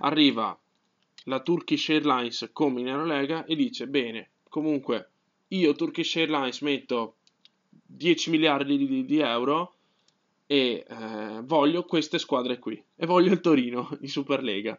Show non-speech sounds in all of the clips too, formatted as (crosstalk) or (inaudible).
arriva la Turkish Airlines come in Eurolega e dice bene, comunque io Turkish Airlines metto 10 miliardi di, di euro e eh, voglio queste squadre qui e voglio il Torino in Superlega.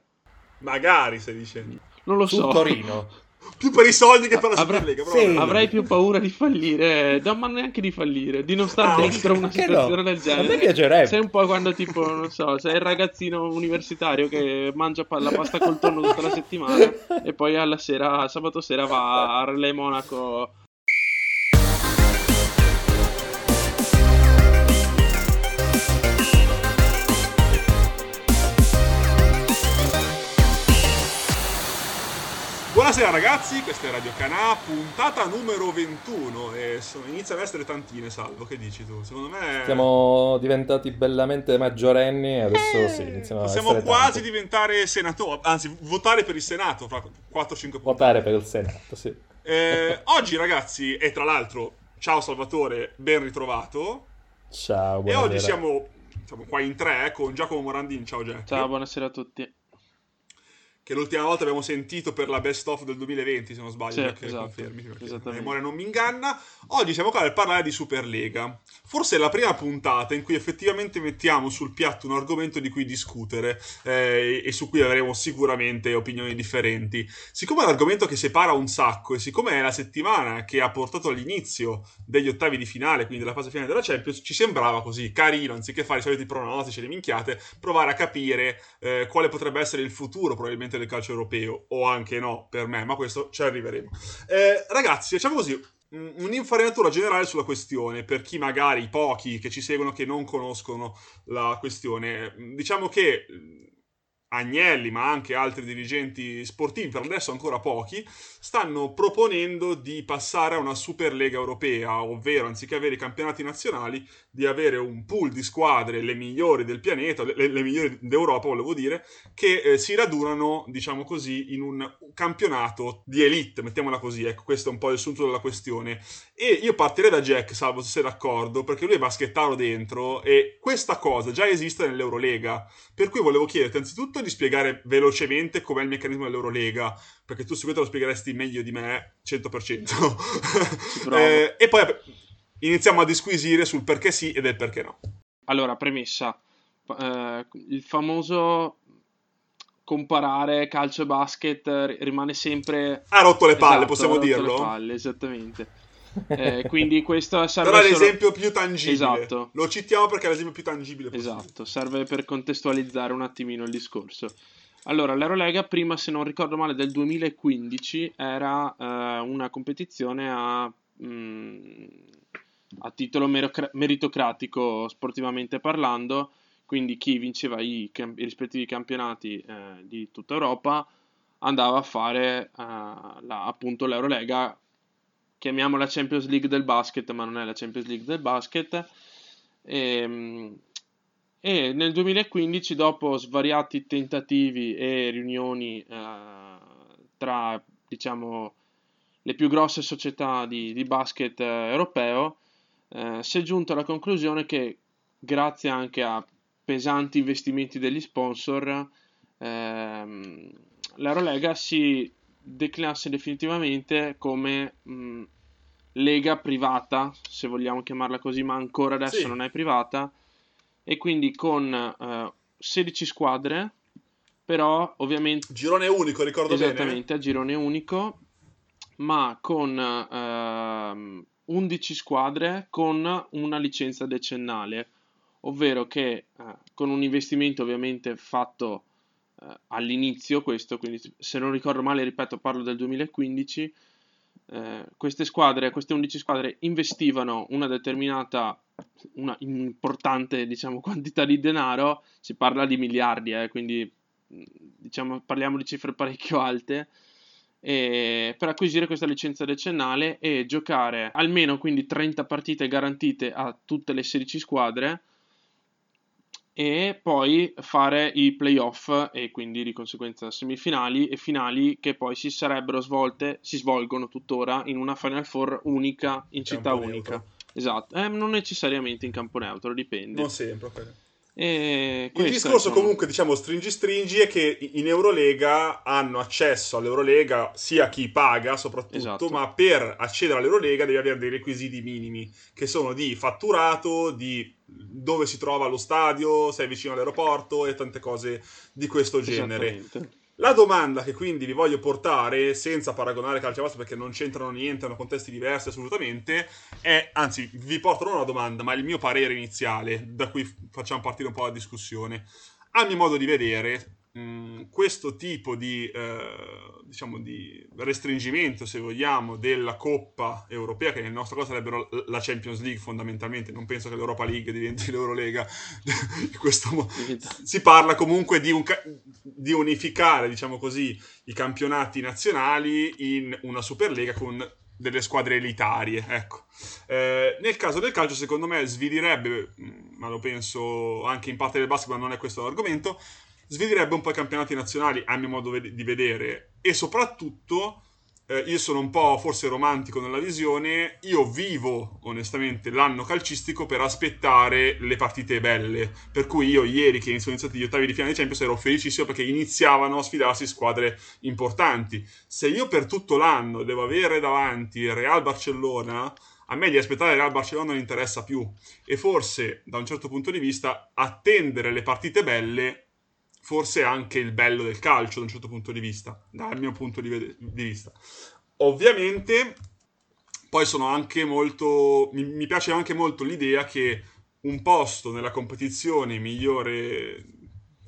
Magari stai dicendo. Non lo Su so. Torino. (laughs) Più per i soldi che per la Avrà- Superlega. però sì. Avrei più paura di fallire, no, ma neanche di fallire, di non stare Ah, dentro una situazione no? del A me genere. piacerebbe. Sei un po' quando tipo, non so, sei il ragazzino universitario che mangia pa- la pasta col tonno tutta la settimana e poi alla sera, sabato sera va a Relay Monaco. Buonasera ragazzi, questa è Radio Canà, puntata numero 21 e sono, iniziano ad essere tantine, Salvo, che dici tu? Secondo me Siamo diventati bellamente maggiorenni e adesso sì, iniziamo a possiamo quasi tanti. diventare senatori, anzi votare per il Senato fra 4-5 puntate. Votare per il Senato, sì. Eh, oggi ragazzi, e tra l'altro, ciao Salvatore, ben ritrovato. Ciao, E buonasera. oggi siamo, siamo qua in tre con Giacomo Morandin, ciao Jack. Ciao, buonasera a tutti. Che l'ultima volta abbiamo sentito per la best of del 2020, se non sbaglio, Sì, esatto, confermi, perché la memoria non mi inganna. Oggi siamo qua per parlare di Superlega. Forse è la prima puntata in cui effettivamente mettiamo sul piatto un argomento di cui discutere eh, e su cui avremo sicuramente opinioni differenti. Siccome è un argomento che separa un sacco e siccome è la settimana che ha portato all'inizio degli ottavi di finale, quindi della fase finale della Champions, ci sembrava così carino, anziché fare i soliti pronostici e le minchiate, provare a capire eh, quale potrebbe essere il futuro probabilmente calcio europeo, o anche no per me, ma questo ci arriveremo. Eh, ragazzi, facciamo così. un- Un'infarinatura generale sulla questione, per chi magari, pochi che ci seguono che non conoscono la questione. Diciamo che Agnelli, ma anche altri dirigenti sportivi, per adesso ancora pochi, stanno proponendo di passare a una Superlega europea, ovvero anziché avere i campionati nazionali, di avere un pool di squadre, le migliori del pianeta, le, le migliori d'Europa, volevo dire, che eh, si radunano, diciamo così, in un campionato di elite, mettiamola così, ecco, questo è un po' il sunto della questione. E io partirei da Jack, salvo se sei d'accordo, perché lui è baschettaro dentro e questa cosa già esiste nell'Eurolega, per cui volevo chiederti anzitutto di spiegare velocemente com'è il meccanismo dell'Eurolega, perché tu sicuramente lo spiegheresti meglio di me, 100%. provo. (laughs) Eh, e poi iniziamo a disquisire sul perché sì e del perché no. Allora, premessa, eh, il famoso comparare calcio e basket eh, rimane sempre... Ha rotto le palle, Esatto, possiamo ha rotto dirlo? le palle, esattamente. Eh, quindi questo serve Però è solo- l'esempio più tangibile. Esatto. Lo citiamo perché è l'esempio più tangibile possibile. Esatto, serve per contestualizzare un attimino il discorso. Allora, l'Eurolega prima, se non ricordo male, del 2015 era eh, una competizione a, mm, a titolo meritocratico sportivamente parlando, quindi chi vinceva i, cam- i rispettivi campionati eh, di tutta Europa andava a fare eh, la- appunto l'Eurolega, chiamiamola Champions League del basket, ma non è la Champions League del basket. Ehm, e nel 2015, dopo svariati tentativi e riunioni eh, tra, diciamo, le più grosse società di, di basket eh, europeo, eh, si è giunto alla conclusione che, grazie anche a pesanti investimenti degli sponsor, ehm, l'Eurolega si declinasse definitivamente come mh, lega privata, se vogliamo chiamarla così, ma ancora adesso Sì. non è privata, e quindi con eh, 16 squadre, però ovviamente Girone unico, ricordo bene. esattamente a girone unico, ma con ehm, 11 squadre con una licenza decennale, ovvero che eh, con un investimento ovviamente fatto all'inizio, questo, quindi se non ricordo male, ripeto, parlo del 2015, eh, queste squadre, queste 11 squadre investivano una determinata, una importante, diciamo, (laughs) quantità di denaro, si parla di miliardi, eh, quindi mh, diciamo, parliamo di cifre parecchio alte, e per acquisire questa licenza decennale e giocare almeno quindi 30 partite garantite a tutte le 16 squadre e poi fare i playoff e quindi di conseguenza semifinali e finali che poi si sarebbero svolte, si svolgono tuttora in una Final Four unica in città Campo unica. neutro. Esatto, Eh, non necessariamente in campo neutro, dipende. Non sempre, ok. E il discorso sono... comunque, diciamo, stringi stringi è che in Eurolega hanno accesso all'Eurolega sia chi paga soprattutto, esatto. ma per accedere all'Eurolega devi avere dei requisiti minimi, che sono di fatturato, di dove si trova lo stadio, sei vicino all'aeroporto e tante cose di questo genere. La domanda che quindi vi voglio portare, senza paragonare calcio basta perché non c'entrano niente, hanno contesti diversi assolutamente, è, anzi, vi porto non una domanda, ma il mio parere iniziale, da cui facciamo partire un po' la discussione. A mio modo di vedere, Mm, questo tipo di, eh, diciamo di restringimento, se vogliamo, della Coppa europea, che nel nostro caso sarebbe la Champions League fondamentalmente, non penso che l'Europa League diventi (laughs) l'Eurolega, mo- si parla comunque di, un ca- di, unificare, diciamo così, i campionati nazionali in una Superlega con delle squadre elitarie, ecco. Eh, nel caso del calcio, secondo me, svidirebbe, mm, ma lo penso anche in parte del basketball, non è questo l'argomento, svedirebbe un po' i campionati nazionali, a mio modo di vedere, e soprattutto, eh, io sono un po' forse romantico nella visione, io vivo onestamente l'anno calcistico per aspettare le partite belle, per cui io ieri che sono iniziati gli ottavi di finale di Champions ero felicissimo perché iniziavano a sfidarsi squadre importanti. Se io per tutto l'anno devo avere davanti il Real Barcellona, a me di aspettare il Real Barcellona non interessa più. E forse da un certo punto di vista attendere le partite belle forse anche il bello del calcio da un certo punto di vista, dal mio punto di, ved- di vista. Ovviamente, poi sono anche molto. Mi, mi, piace anche molto l'idea che un posto nella competizione migliore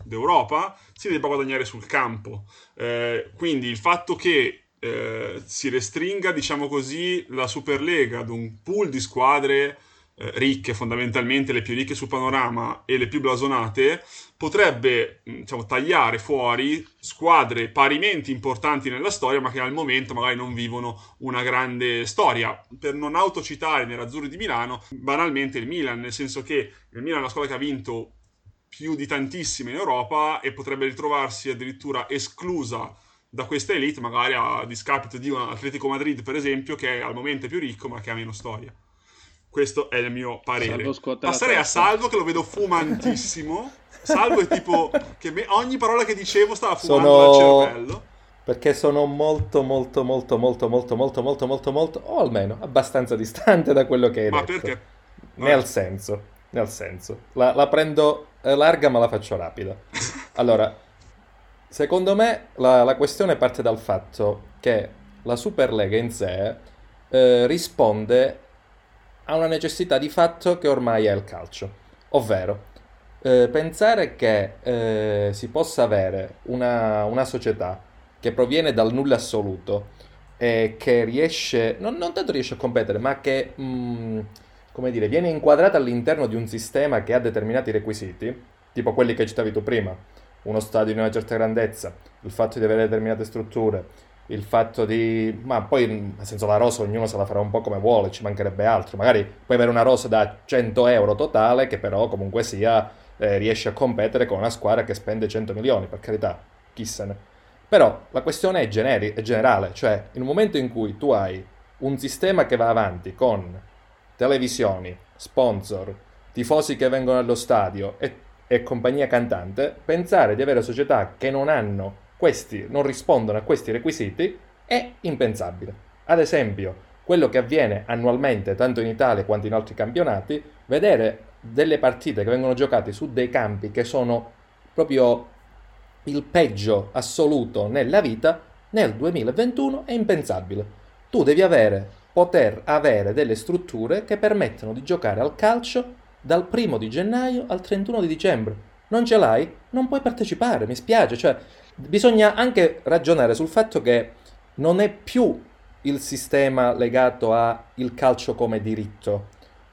d'Europa si debba guadagnare sul campo. Eh, quindi il fatto che eh, si restringa, diciamo così, la Superlega ad un pool di squadre eh, ricche, fondamentalmente le più ricche sul panorama e le più blasonate, potrebbe mm, diciamo, tagliare fuori squadre parimenti importanti nella storia, ma che al momento magari non vivono una grande storia. Per non autocitare nell'Azzurri di Milano, banalmente il Milan, nel senso che il Milan è una squadra che ha vinto più di tantissime in Europa e potrebbe ritrovarsi addirittura esclusa da questa elite, magari a discapito di un Atletico Madrid, per esempio, che è al momento più ricco ma che ha meno storia. Questo è il mio parere. Passerei a Salvo che lo vedo fumantissimo. Salvo è tipo che me, ogni parola che dicevo stava fumando sono... dal cervello. Perché sono molto molto molto molto molto molto molto molto molto o almeno abbastanza distante da quello che hai ma detto. Ma perché? Nel senso, nel senso. La, la prendo larga ma la faccio rapida. (laughs) Allora, secondo me la, la questione parte dal fatto che la Superlega in sé eh, risponde a una necessità di fatto che ormai è il calcio, ovvero eh, pensare che eh, si possa avere una, una, società che proviene dal nulla assoluto e che riesce, non, non tanto riesce a competere, ma che, mh, mm, come dire, viene inquadrata all'interno di un sistema che ha determinati requisiti, tipo quelli che citavi tu prima, uno stadio di una certa grandezza, il fatto di avere determinate strutture, il fatto di... ma poi nel senso la rosa ognuno se la farà un po' come vuole, ci mancherebbe altro, magari puoi avere una rosa da 100 euro totale che però comunque sia eh, riesce a competere con una squadra che spende 100 milioni, per carità, chi se ne... Però la questione è, generi- è generale, cioè un momento in cui tu hai un sistema che va avanti con televisioni, sponsor, tifosi che vengono allo stadio e, e compagnia cantante, pensare di avere società che non hanno questi non rispondono a questi requisiti è impensabile. Ad esempio, quello che avviene annualmente, tanto in Italia quanto in altri campionati, vedere delle partite che vengono giocate su dei campi che sono proprio il peggio assoluto nella vita, nel 2021 è impensabile. Tu devi avere, poter avere delle strutture che permettono di giocare al calcio dal primo di gennaio al 31 di dicembre. Non ce l'hai? Non puoi partecipare, mi spiace, cioè bisogna anche ragionare sul fatto che non è più il sistema legato al calcio come diritto,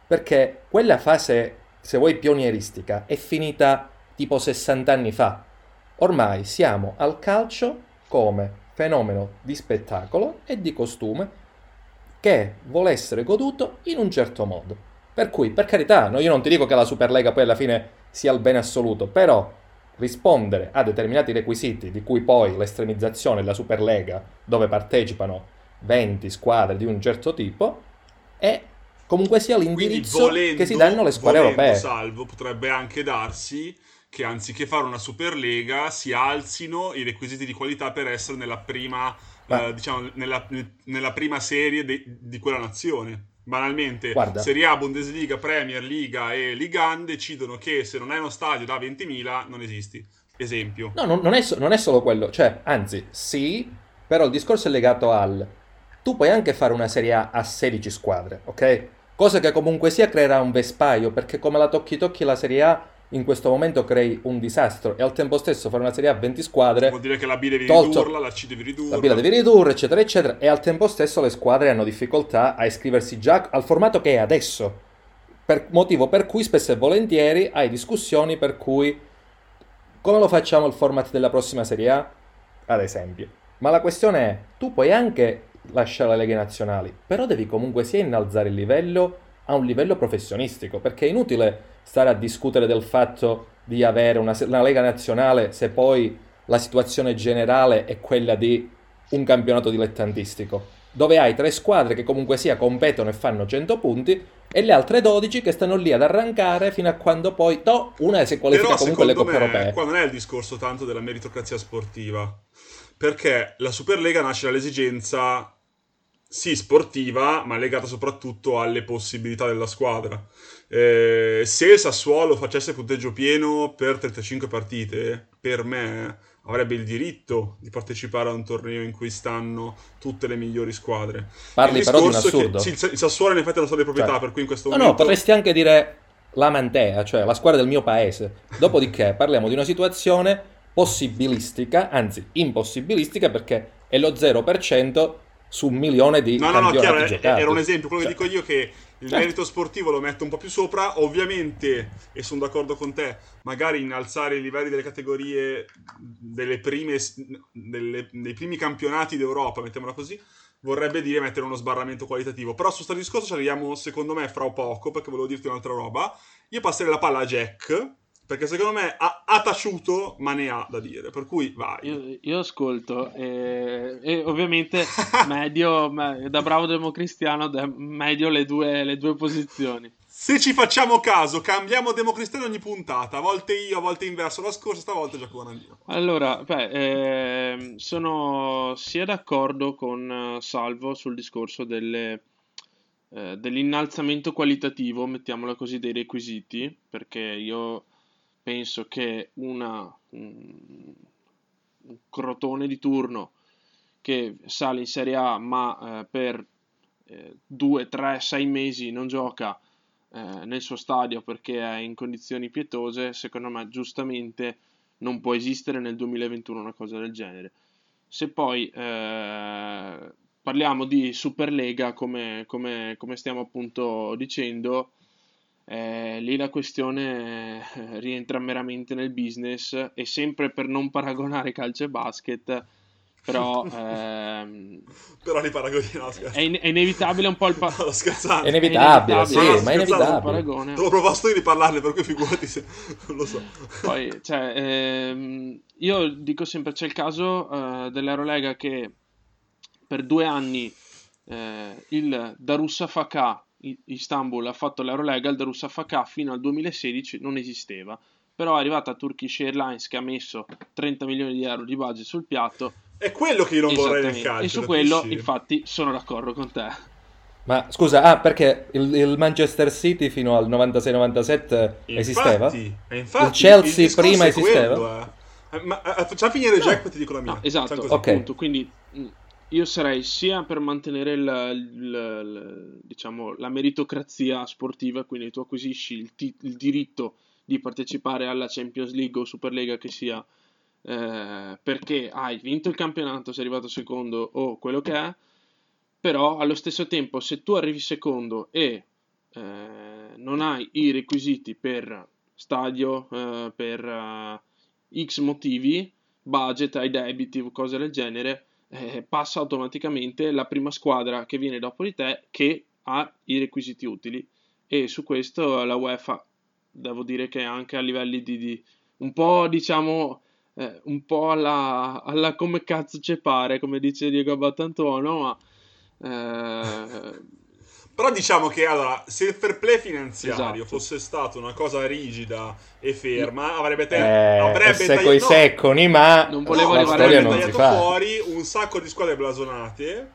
perché quella fase, se vuoi, pionieristica è finita tipo 60 anni fa. Ormai siamo al calcio come fenomeno di spettacolo e di costume che vuole essere goduto in un certo modo. Per cui, per carità, no, io non ti dico che la Superlega poi alla fine sia il bene assoluto, però rispondere a determinati requisiti, di cui poi l'estremizzazione della Superlega, dove partecipano 20 squadre di un certo tipo, è comunque sia l'indirizzo volendo, che si danno le squadre europee. Salvo potrebbe anche darsi che anziché fare una Superlega si alzino i requisiti di qualità per essere nella prima, eh, diciamo, nella, nella prima serie de, di quella nazione. Banalmente, Guarda. Serie A, Bundesliga, Premier, Liga e Ligan decidono che se non hai uno stadio da 20.000 non esisti. Esempio. No, non, non, è, non è solo quello. Cioè, anzi, sì, però il discorso è legato al... Tu puoi anche fare una Serie A a 16 squadre, ok? Cosa che comunque sia creerà un vespaio, perché come la tocchi tocchi la Serie A in questo momento crei un disastro. E al tempo stesso fare una Serie A 20 squadre vuol dire che la B devi tolto, ridurla, la C devi ridurre la B la devi ridurre eccetera eccetera. E al tempo stesso le squadre hanno difficoltà a iscriversi già al formato che è adesso. Per, motivo per cui spesso e volentieri hai discussioni per cui come lo facciamo il format della prossima Serie A? Ad esempio. Ma la questione è tu puoi anche lasciare le leghe nazionali però devi comunque sia innalzare il livello a un livello professionistico perché è inutile stare a discutere del fatto di avere una, una Lega nazionale se poi la situazione generale è quella di un campionato dilettantistico, dove hai tre squadre che comunque sia competono e fanno 100 punti e le altre 12 che stanno lì ad arrancare fino a quando poi to, una si qualifica Però, comunque alle coppe europee. Qua non è il discorso tanto della meritocrazia sportiva, perché la Superlega nasce dall'esigenza sì sportiva, ma legata soprattutto alle possibilità della squadra. Eh, se il Sassuolo facesse punteggio pieno per 35 partite, per me avrebbe il diritto di partecipare a un torneo in cui stanno tutte le migliori squadre. Parli però di un assurdo. Che, sì, il Sassuolo in effetti è una storia di proprietà, cioè, per cui in questo no, momento... No, potresti anche dire la Mantea, cioè la squadra del mio paese. Dopodiché (laughs) parliamo di una situazione possibilistica, anzi impossibilistica perché è lo 0% su un milione di no, no, no, chiaro, giocati. era un esempio, quello cioè. che dico io che il certo. merito sportivo lo metto un po' più sopra, ovviamente, e sono d'accordo con te, magari innalzare i livelli delle categorie delle prime, delle, dei primi campionati d'Europa, mettiamola così, vorrebbe dire mettere uno sbarramento qualitativo. Però su questo discorso ci arriviamo, secondo me, fra poco, perché volevo dirti un'altra roba. Io passerei la palla a Jack, perché secondo me ha, ha, taciuto, ma ne ha da dire. Per cui vai. Io, io ascolto e, e ovviamente (laughs) medio, me, da bravo democristiano, medio le due, le due posizioni. Se ci facciamo caso, cambiamo democristiano ogni puntata. A volte io, a volte inverso. La scorsa, stavolta Giacomo Nandino. Allora, beh, eh, sono sia d'accordo con eh, Salvo sul discorso delle, eh, dell'innalzamento qualitativo, mettiamola così, dei requisiti, perché io penso che una, un, crotone di turno che sale in Serie A ma eh, per 2, 3, 6 mesi non gioca eh, nel suo stadio perché è in condizioni pietose, secondo me giustamente non può esistere nel 2021 una cosa del genere. Se poi eh, parliamo di Superlega, come, come, come stiamo appunto dicendo, eh, lì la questione eh, rientra meramente nel business e sempre per non paragonare calcio e basket però ehm, (laughs) però li paragoni no, è, in- è, inevitabile un po' il pa- (laughs) no, scherzando. È inevitabile, sì, no, ma è inevitabile. paragone. Devo proposto io di parlarne per cui figurati se (laughs) non lo so. Poi cioè ehm, io dico sempre c'è il caso uh, dell'Eurolega che per due anni eh, il Darussafaka Istanbul ha fatto l'Eurolega, il Darussafaka fino al 2016 non esisteva, però è arrivata Turkish Airlines che ha messo 30 milioni di euro di budget sul piatto. È quello che io non vorrei nel calcio. E su quello, infatti, sono d'accordo con te. Ma scusa, ah, perché il, il Manchester City fino al 96-97 esisteva? Infatti, il Chelsea il prima esisteva? Quello, eh. Ma eh, facciamo finire no. Jack, poi ti dico la mia. No, esatto, appunto, quindi io sarei sia per mantenere il, il, il, diciamo, la meritocrazia sportiva, quindi tu acquisisci il, ti- il, diritto di partecipare alla Champions League o Superlega che sia, eh, perché hai vinto il campionato, sei arrivato secondo o quello che è, però allo stesso tempo se tu arrivi secondo e eh, non hai i requisiti per stadio, eh, per uh, X motivi, budget, hai debiti cose del genere, eh, passa automaticamente la prima squadra che viene dopo di te che ha i requisiti utili. E su questo la UEFA devo dire che anche a livelli di, di un po' diciamo eh, un po' alla, alla, come cazzo ci pare come dice Diego Battantuono ma eh, Però diciamo che allora, se il fair play finanziario esatto. fosse stato una cosa rigida e ferma, avrebbe, te- eh, avrebbe tagliato i secconi, ma non volevo no, arrivare non tagliato fuori un sacco di squadre blasonate.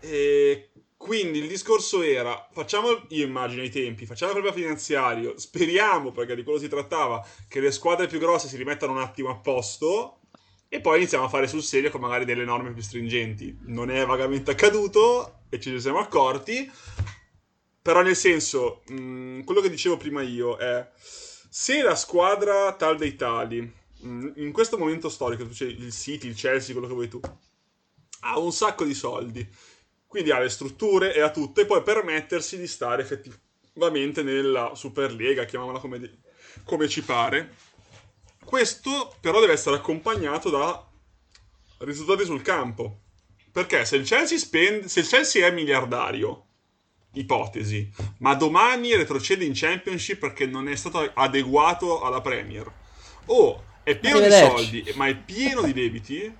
E quindi il discorso era: facciamo, io immagino i tempi, facciamo il problema finanziario. Speriamo, perché di quello si trattava, che le squadre più grosse si rimettano un attimo a posto. E poi iniziamo a fare sul serio con magari delle norme più stringenti. Non è vagamente accaduto e ci siamo accorti. Però nel senso, mh, mm, quello che dicevo prima io è se la squadra tal dei tali, mh, mm, in questo momento storico, cioè il City, il Chelsea, quello che vuoi tu, ha un sacco di soldi, quindi ha le strutture e ha tutto, e può permettersi di stare effettivamente nella Superlega, chiamiamola come, come ci pare questo però deve essere accompagnato da risultati sul campo. Perché se il Chelsea, spende, se il Chelsea è miliardario, ipotesi, ma domani retrocede in Championship perché non è stato adeguato alla Premier, o è pieno di soldi, ma è pieno di debiti,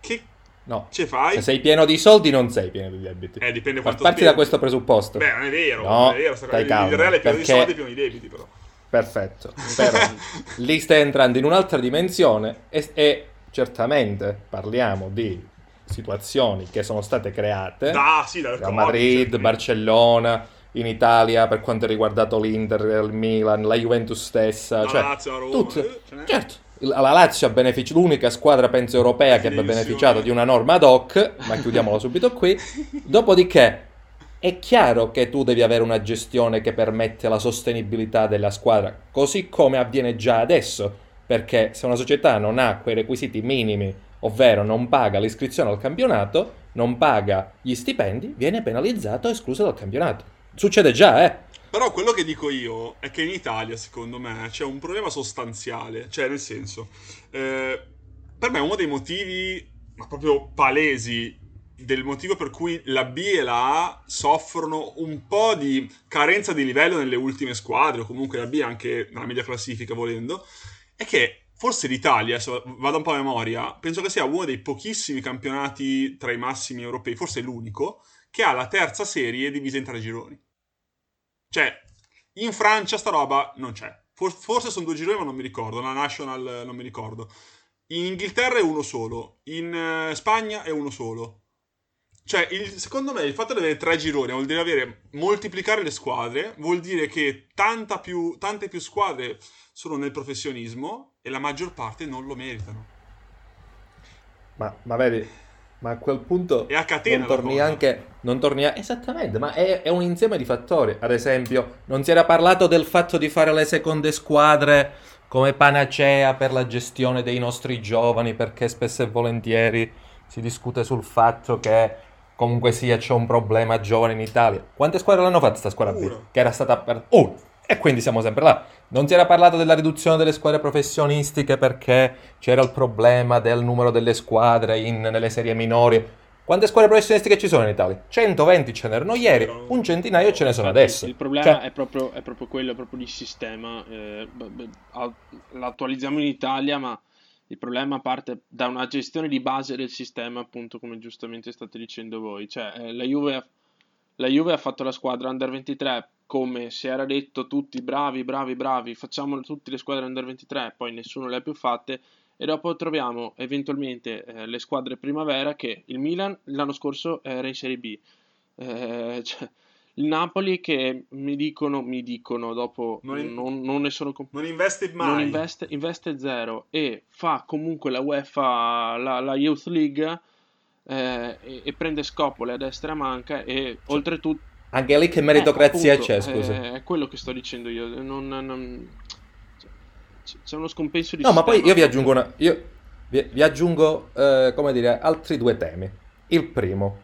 che No. Ce fai? Se sei pieno di soldi, non sei pieno di debiti. Eh, dipende quanto Parti da questo presupposto. Beh, non è vero. No, non è vero. Il, calma, il reale è pieno perché... di soldi e pieno di debiti, però. Perfetto, però (laughs) lì stai entrando in un'altra dimensione e, e, certamente parliamo di situazioni che sono state create da sì, Real Madrid, certo. Barcellona, in Italia per quanto ha riguardato l'Inter, il Milan, la Juventus stessa, la cioè, Lazio, Roma, tutto, eh, certo, la Lazio ha beneficiato, l'unica squadra penso europea che abbia beneficiato di una norma ad hoc, ma chiudiamolo subito qui, (laughs) dopodiché è chiaro che tu devi avere una gestione che permette la sostenibilità della squadra, così come avviene già adesso, perché se una società non ha quei requisiti minimi, ovvero non paga l'iscrizione al campionato, non paga gli stipendi, viene penalizzato e escluso dal campionato. Succede già, eh? Però quello che dico io è che in Italia, secondo me, c'è un problema sostanziale, cioè nel senso, eh, per me uno dei motivi, ma proprio palesi, del motivo per cui la B e la A soffrono un po' di carenza di livello nelle ultime squadre, o comunque la B anche nella media classifica volendo, è che forse l'Italia, se vado un po' a memoria, penso che sia uno dei pochissimi campionati tra i massimi europei, forse l'unico, che ha la terza serie divisa in tre gironi. Cioè, in Francia sta roba non c'è. Forse sono due gironi, ma non mi ricordo. La National non mi ricordo. In Inghilterra è uno solo. In eh, Spagna è uno solo. Cioè, il, secondo me il fatto di avere tre gironi vuol dire avere, moltiplicare le squadre, vuol dire che più, tante più squadre sono nel professionismo e la maggior parte non lo meritano. Ma, ma vedi, ma a quel punto e a catena non torni anche non torni a... esattamente ma è, è, un insieme di fattori ad esempio non si era parlato del fatto di fare le seconde squadre come panacea per la gestione dei nostri giovani perché spesso e volentieri si discute sul fatto che comunque sia c'è un problema giovane in Italia. Quante squadre l'hanno fatta questa squadra B? Che era stata per... Uno. E quindi siamo sempre là. Non si era parlato della riduzione delle squadre professionistiche perché c'era il problema del numero delle squadre in, nelle serie minori. Quante squadre professionistiche ci sono in Italia? 120 ce n'erano ieri, un centinaio ce ne sono adesso. Il problema cioè... è, proprio, è, proprio, quello, è proprio di sistema. Eh, l'attualizziamo in Italia, ma il problema parte da una gestione di base del sistema, appunto, come giustamente state dicendo voi. Cioè, eh, la, Juve, la Juve ha fatto la squadra under 23 come si era detto tutti bravi, bravi, bravi, facciamo tutte le squadre under 23, poi nessuno le ha più fatte e dopo troviamo eventualmente eh, le squadre primavera che il Milan l'anno scorso era in Serie B. Eh, cioè, il Napoli che mi dicono, mi dicono dopo non, in, non, non ne sono comp- non investe mai. Non investe, investe, zero e fa comunque la UEFA la, la Youth League eh, e, e, prende scopole a destra e a manca e cioè, oltretutto anche lì che meritocrazia eh, appunto, c'è scusa. è, è quello che sto dicendo io non, non, c'è uno scompenso di no ma poi io vi aggiungo una io vi, vi aggiungo eh, come dire altri due temi. Il primo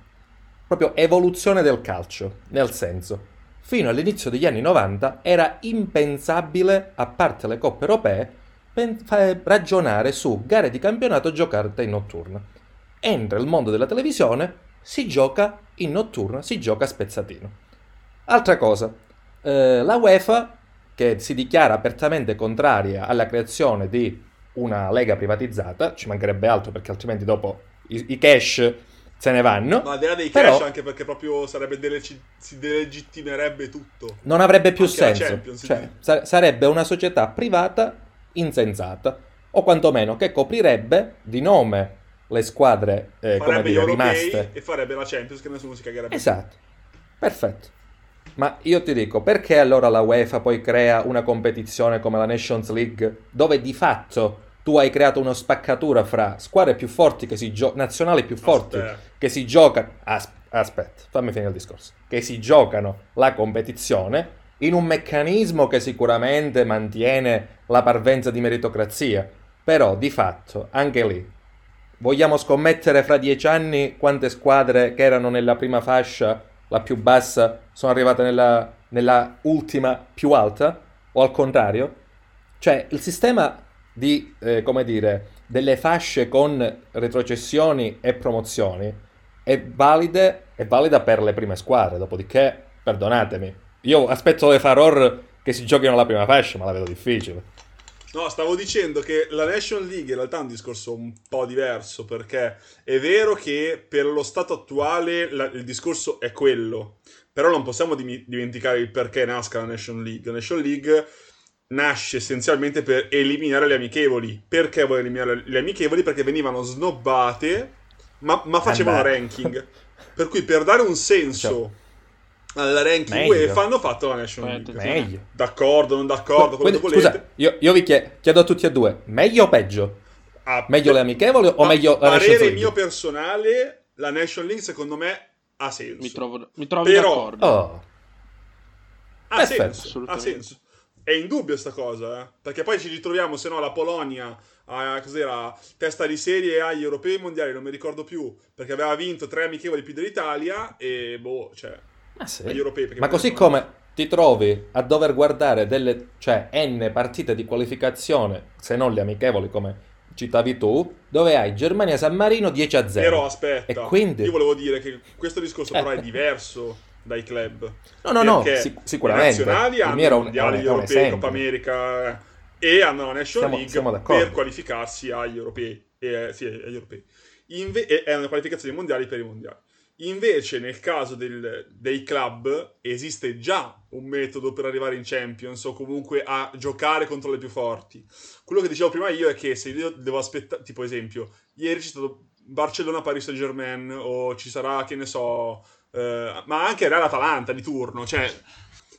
proprio evoluzione del calcio, nel senso, fino all'inizio degli anni 90 era impensabile, a parte le coppe europee, pen- ragionare su gare di campionato giocate in notturna. Entra il mondo della televisione, si gioca in notturna, si gioca a spezzatino. Altra cosa, eh, la UEFA, che si dichiara apertamente contraria alla creazione di una lega privatizzata, ci mancherebbe altro perché altrimenti dopo i, i cash se ne vanno. Ma al di là dei però, anche perché proprio sarebbe delle, si delegittimerebbe tutto. Non avrebbe più anche senso. Cioè, sa- sarebbe una società privata insensata. O quantomeno che coprirebbe di nome le squadre eh, come dire, rimaste. E farebbe la Champions che nessuno si cagherebbe. Esatto. Perfetto. Ma io ti dico, perché allora la UEFA poi crea una competizione come la Nations League dove di fatto tu hai creato una spaccatura fra squadre più forti che si gio- nazionali più forti Aspetta. che si giocano As- aspetta, fammi finire il discorso. Che si giocano la competizione in un meccanismo che sicuramente mantiene la parvenza di meritocrazia, però di fatto anche lì vogliamo scommettere fra dieci anni quante squadre che erano nella prima fascia, la più bassa, sono arrivate nella, nella ultima più alta? O al contrario? Cioè il sistema di, eh, come dire, delle fasce con retrocessioni e promozioni è, valide, è valida per le prime squadre, dopodiché, perdonatemi, io aspetto le Faror che si giochino la prima fascia, ma la vedo difficile. No, stavo dicendo che la National League in realtà è un discorso un po' diverso perché è vero che per lo stato attuale la, il discorso è quello, però non possiamo dim- dimenticare il perché nasca la National League. La National League nasce essenzialmente per eliminare le amichevoli. Perché vuole eliminare le amichevoli? Perché venivano snobbate, ma, ma facevano Andà. ranking. Per cui per dare un senso alla ranking Meglio. UEFA hanno fatto la National League. Meglio. D'accordo, non d'accordo, quello Quindi, Scusa, io, io vi chiedo a tutti e due, meglio o peggio? Ah, meglio le amichevoli o meglio la National League? mio personale, la National League secondo me ha senso. Mi trovo, mi trovo Però, d'accordo. Oh. Ha senso, ha senso. È indubbio sta cosa, eh? perché poi ci ritroviamo, se no, la Polonia a cos'era, testa di serie agli europei mondiali, non mi ricordo più, perché aveva vinto tre amichevoli più dell'Italia e boh, cioè Ah, sì. agli europei. Ma così come ti trovi a dover guardare delle, cioè, n partite di qualificazione, se non le amichevoli come citavi tu, dove hai Germania-San Marino 10 a 0. Però aspetta, e quindi... io volevo dire che questo discorso però è diverso (laughs) dai club. No, no, no, sic- sicuramente. I nazionali hanno i mondiali, gli europei, Coppa America e hanno la National siamo, League siamo per qualificarsi agli europei. Eh, sì, agli europei. Inve- e è una qualificazione mondiali per i mondiali. Invece, nel caso del, dei club, esiste già un metodo per arrivare in Champions o comunque a giocare contro le più forti. Quello che dicevo prima io è che se io devo aspettare, tipo esempio, ieri c'è stato Barcellona-Paris Saint-Germain o ci sarà, che ne so, eh, ma anche Real Atalanta di turno. Cioè,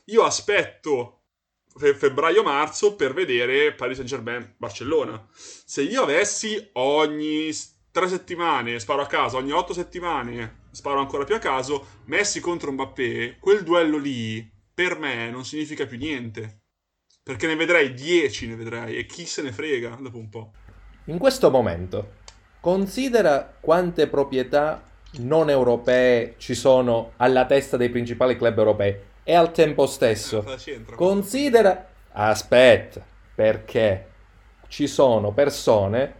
io aspetto fe- febbraio-marzo per vedere Paris Saint-Germain-Barcellona. Se io avessi ogni tre settimane, sparo a caso, ogni otto settimane sparo ancora più a caso, Messi contro Mbappé, quel duello lì per me non significa più niente. Perché ne vedrei 10, ne vedrei, e chi se ne frega dopo un po'. In questo momento, considera quante proprietà non europee ci sono alla testa dei principali club europei e al tempo stesso considera aspetta perché ci sono persone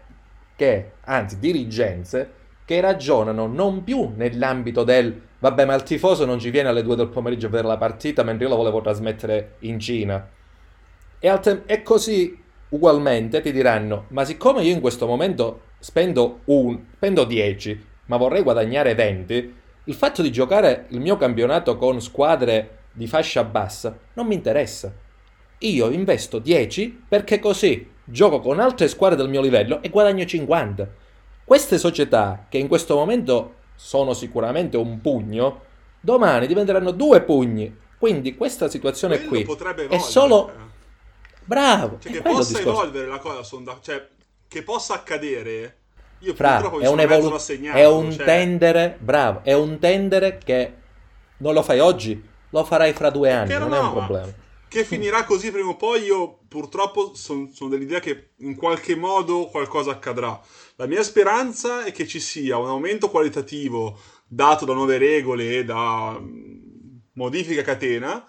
che anzi dirigenze che ragionano non più nell'ambito del vabbè ma il tifoso non ci viene alle 2 del pomeriggio a vedere la partita mentre io la volevo trasmettere in Cina. E, te- e così ugualmente ti diranno ma siccome io in questo momento spendo, un, spendo 10 ma vorrei guadagnare 20, il fatto di giocare il mio campionato con squadre di fascia bassa non mi interessa. Io investo 10 perché così gioco con altre squadre del mio livello e guadagno 50. Queste società, che in questo momento sono sicuramente un pugno, domani diventeranno due pugni. Quindi questa situazione quello qui potrebbe è solo... Bravo! Cioè, che possa evolvere la cosa, cioè, che possa accadere... Io Fra, purtroppo è un, evolu- segnato, è un cioè... tendere, bravo, è un tendere che non lo fai oggi, lo farai fra due anni, non no, è un problema. Che finirà così prima o poi, io purtroppo sono son dell'idea che in qualche modo qualcosa accadrà. La mia speranza è che ci sia un aumento qualitativo dato da nuove regole e da mm, modifica catena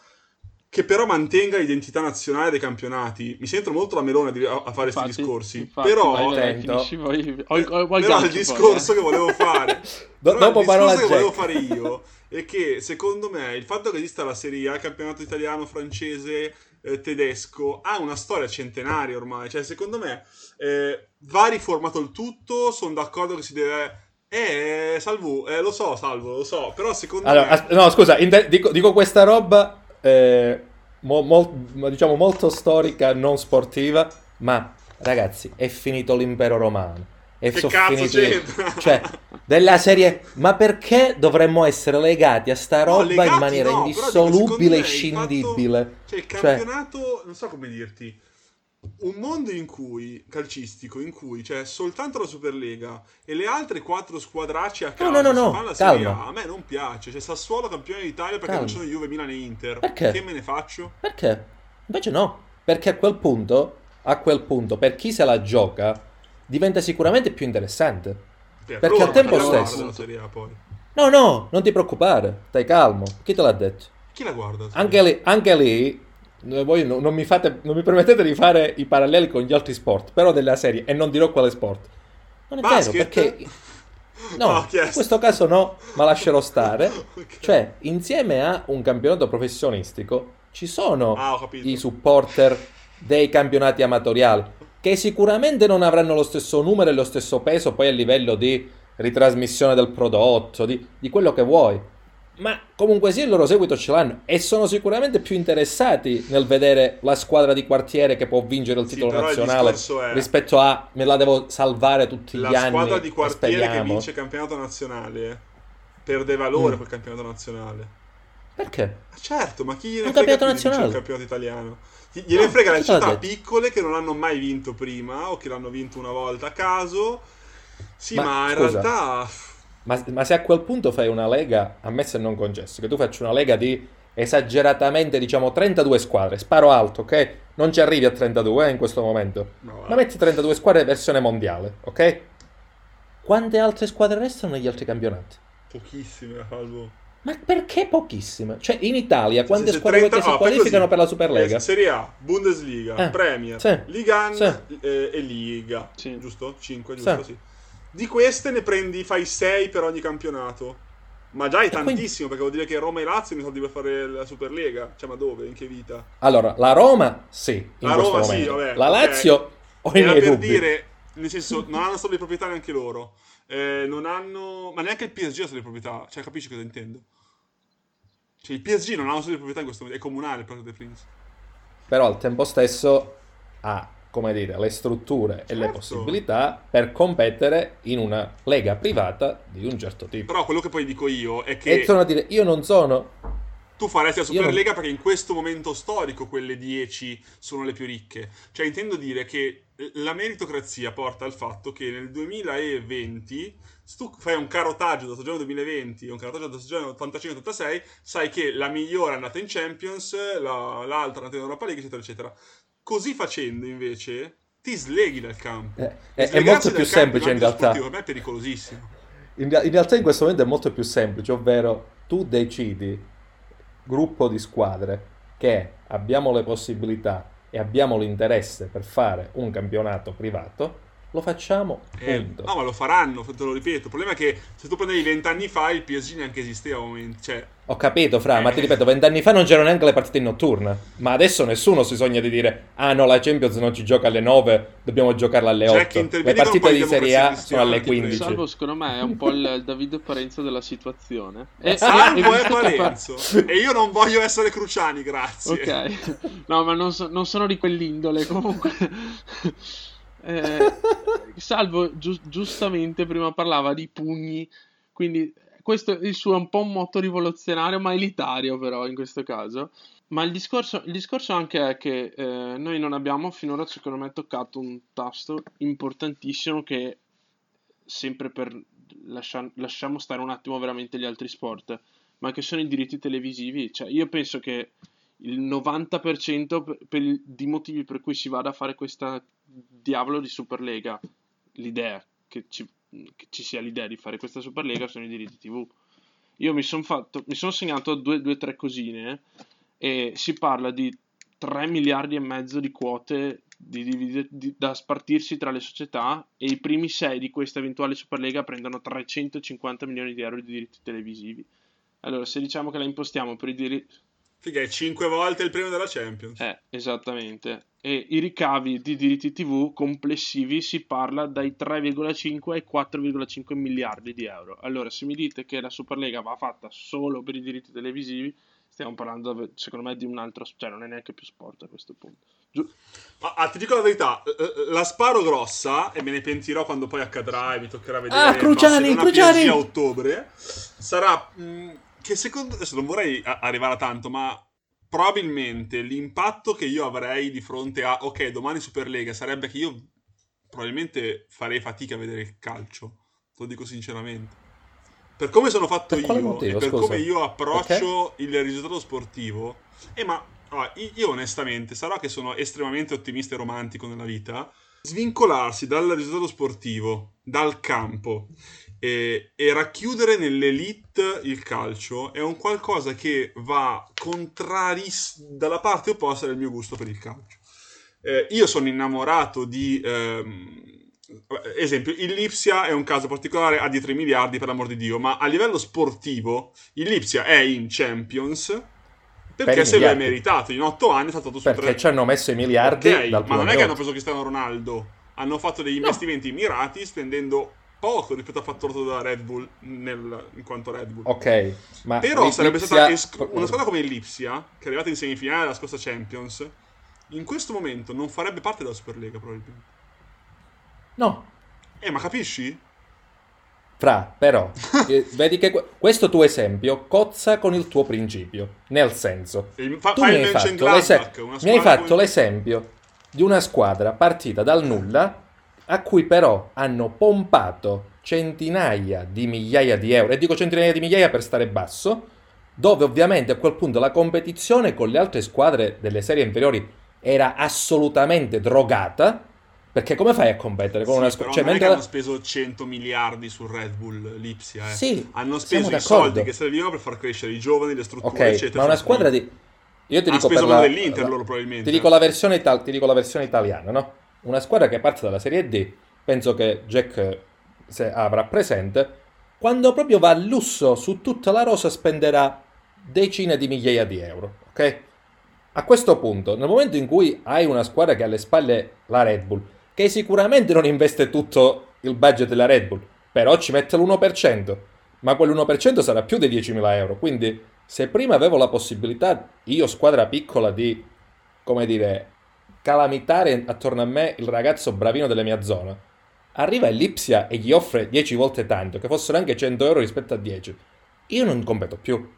che però mantenga l'identità nazionale dei campionati. Mi sento molto la melone a, fare questi discorsi. Infatti, però, vai, poi, però il discorso poi, eh. che volevo fare, (laughs) Do- dopo il discorso che volevo fare io (laughs) è che secondo me il fatto che esista la Serie A, il campionato italiano, francese, eh, tedesco, ha una storia centenaria ormai. Cioè, secondo me eh, va riformato il tutto. Sono d'accordo che si deve Eh, Salvo, eh, lo so, Salvo, lo so, però secondo allora, me... As- no, scusa, inter- dico, dico, questa roba, eh, mo- mo- diciamo molto storica, non sportiva, ma ragazzi, è finito l'impero romano. È che cazzo c'entra? Cioè, della serie, ma perché dovremmo essere legati a sta roba no, in maniera no, indissolubile e scindibile? Fatto, cioè, il cioè campionato, cioè... non so come dirti un mondo in cui calcistico in cui c'è soltanto la Superlega e le altre quattro squadracci a caso no, no, no, fanno la Serie A, a me non piace. C'è Sassuolo campione d'Italia perché calma. non sono Juve, Milan e Inter. Perché? Che me ne faccio? Perché? Invece no, perché a quel punto, a quel punto, per chi se la gioca, diventa sicuramente più interessante. Per perché al tempo stesso... A, no, no, non ti preoccupare, stai calmo. Chi te l'ha detto? Chi la guarda? Anche lì, anche lì voi no, non, mi fate, non, mi permettete di fare i paralleli con gli altri sport, però della serie, e non dirò quale sport. Non è Basket? vero, perché... (laughs) No, in questo caso no, ma lascerò stare. (laughs) okay. Cioè, insieme a un campionato professionistico, ci sono ah, i supporter dei campionati amatoriali, che sicuramente non avranno lo stesso numero e lo stesso peso poi a livello di ritrasmissione del prodotto, di, di quello che vuoi ma comunque sì, il loro seguito ce l'hanno e sono sicuramente più interessati nel vedere la squadra di quartiere che può vincere il titolo sì, nazionale il rispetto a me la devo salvare tutti la gli anni. La squadra di quartiere che vince il campionato nazionale perde valore mm. quel campionato nazionale. Perché? Ma certo, ma chi gliene un frega nazionale. il campionato italiano? Gliene no, frega le città piccole che non hanno mai vinto prima o che l'hanno vinto una volta a caso. Sì, ma, ma in scusa. realtà ma, ma, se a quel punto fai una lega, ammesso e non concesso, che tu faccia una lega di esageratamente, diciamo, 32 squadre, sparo alto, ok? Non ci arrivi a 32 eh, in questo momento. No, ma metti 32 squadre versione mondiale, ok? Quante altre squadre restano negli altri campionati? Pochissime, Albo. Ma perché pochissime? Cioè, in Italia, quante se squadre 30... si oh, qualificano per la Superlega? Eh, Serie A, Bundesliga, eh, Premier, sì, Ligan sì. eh, e Liga. Sì. Giusto? 5, giusto? Sì. Di queste ne prendi, fai 6 per ogni campionato. Ma già è e tantissimo, quindi... perché vuol dire che Roma e Lazio ne soldi per fare la Superlega. Cioè, ma dove? In che vita? Allora, la Roma sì, la Roma sì, vabbè. La Lazio okay. ho i miei per dubbi. dire, nel senso, non hanno soldi di proprietà neanche loro. Eh, non hanno... Ma neanche il PSG ha soldi di proprietà. Cioè, capisci cosa intendo? Cioè, il PSG non ha soldi di proprietà in questo momento. È comunale il Parco dei Prince. Però al tempo stesso ha come dire, le strutture certo. e le certo. possibilità per competere in una lega privata di un certo tipo. Però quello che poi dico io è che... E torno a dire, io non sono... Tu faresti la Superlega non... perché in questo momento storico quelle 10 sono le più ricche. Cioè intendo dire che la meritocrazia porta al fatto che nel 2020 se tu fai un carotaggio da stagione 2020 e un carotaggio da stagione 85-86 sai che la migliore è andata in Champions la, l'altra è andata in Europa League eccetera eccetera Così facendo, invece, ti sleghi dal campo. Eh, è, è molto più semplice in realtà. È pericolosissimo. In, in, realtà in questo momento è molto più semplice, ovvero tu decidi, gruppo di squadre, che abbiamo le possibilità e abbiamo l'interesse per fare un campionato privato, lo facciamo. Eh, no, ma lo faranno, te lo ripeto. Il problema è che se tu prendevi vent'anni fa il PSG neanche esisteva. Cioè... Ho capito, Fra, eh. ma ti ripeto, vent'anni fa non c'erano neanche le partite in notturna. Ma adesso nessuno si sogna di dire: ah no, la Champions non ci gioca alle 9, dobbiamo giocarla alle 8. Le partite di Serie A sono alle 15. Salvo, secondo me, è un po' il Davide Parenzo della situazione. E, Salvo è Parenzo. e io non voglio essere Cruciani, grazie. Ok, no, ma non, so, non sono di quell'indole comunque. (laughs) Eh, Salvo giu- giustamente prima parlava di pugni, quindi questo il suo è un po' un motto rivoluzionario, ma elitario però in questo caso. Ma il discorso, il discorso anche è che eh, noi non abbiamo finora secondo me toccato un tasto importantissimo che sempre per lascia- lasciamo stare un attimo veramente gli altri sport, ma che sono i diritti televisivi. Cioè io penso che il 90% per, per, di motivi per cui si vada a fare questa diavolo di Superlega, l'idea che ci, che ci sia l'idea di fare questa Superlega sono i diritti TV. Io mi sono sono segnato due o tre cosine e si parla di 3 miliardi e mezzo di quote di, di, di, da spartirsi tra le società e i primi 6 di questa eventuale Superlega prendono 350 milioni di euro di diritti televisivi. Allora, se diciamo che la impostiamo per i diritti Figa, è 5 volte il premio della Champions. Eh, esattamente. e i ricavi di diritti TV complessivi si parla dai 3,5 ai 4,5 miliardi di euro. Allora, se mi dite che la Superlega va fatta solo per i diritti televisivi, stiamo parlando, secondo me, di un altro, cioè non è neanche più sport a questo punto. Giu- Ma ah, ti dico la verità, la sparo grossa e me ne pentirò quando poi accadrà e mi toccherà vedere ah, Cruciani, Cruciani! a ottobre. Sarà mh, mm, che secondo adesso non vorrei arrivare a tanto, ma probabilmente l'impatto che io avrei di fronte a ok, domani Superlega sarebbe che io probabilmente farei fatica a vedere il calcio. Lo dico sinceramente. Per come sono fatto per io motivo, e per scusa? come io approccio okay. il risultato sportivo, eh, ma allora, io onestamente, sarà che sono estremamente ottimista e romantico nella vita, svincolarsi dal risultato sportivo, dal campo e, e, racchiudere nell'elite il calcio è un qualcosa che va contraris dalla parte opposta del mio gusto per il calcio. Eh, io sono innamorato di... Ehm, esempio, il Lipsia è un caso particolare, ha di 3 miliardi per l'amor di Dio, ma a livello sportivo il Lipsia è in Champions perché se lo è meritato. In 8 anni è stato su Perché 3... ci hanno messo i miliardi okay, ma non è che hanno preso Cristiano Ronaldo, hanno fatto degli investimenti no. mirati spendendo poco rispetto a fatto da Red Bull nel, in quanto Red Bull. Ok, ma però sarebbe stata esc- una squadra come l'Ipsia, che è arrivata in semifinale della scorsa Champions, in questo momento non farebbe parte della Superlega probabilmente. No. Eh, ma capisci? Fra, però, (laughs) eh, vedi che questo tuo esempio cozza con il tuo principio. Nel senso, fa, tu mi hai, fatto, l'ese- mi hai fatto come... l'esempio di una squadra partita dal nulla a cui però hanno pompato centinaia di migliaia di euro, e dico centinaia di migliaia per stare basso, dove ovviamente a quel punto la competizione con le altre squadre delle serie inferiori era assolutamente drogata, perché come fai a competere con sì, una squadra? Cioè, mentre... hanno speso 100 miliardi su Red Bull Lipsia, eh. Sì, hanno speso i soldi che servivano per far crescere i giovani, le strutture, okay, eccetera. Ma una squadra di... Io ti dico speso per la... dell'Inter loro probabilmente. Ti dico, la versione ital... ti dico la versione italiana, no? Una squadra che parte dalla Serie D, penso che Jack avrà presente, quando proprio va a lusso su tutta la rosa spenderà decine di migliaia di euro, ok? A questo punto, nel momento in cui hai una squadra che ha alle spalle la Red Bull, che sicuramente non investe tutto il budget della Red Bull, però ci mette l'1%, ma quell'1% sarà più di 10.000 euro, quindi se prima avevo la possibilità, io squadra piccola, di, come dire, calamitare attorno a me il ragazzo bravino della mia zona. Arriva Ellipsia e gli offre 10 volte tanto, che fossero anche 100 euro rispetto a 10. Io non competo più.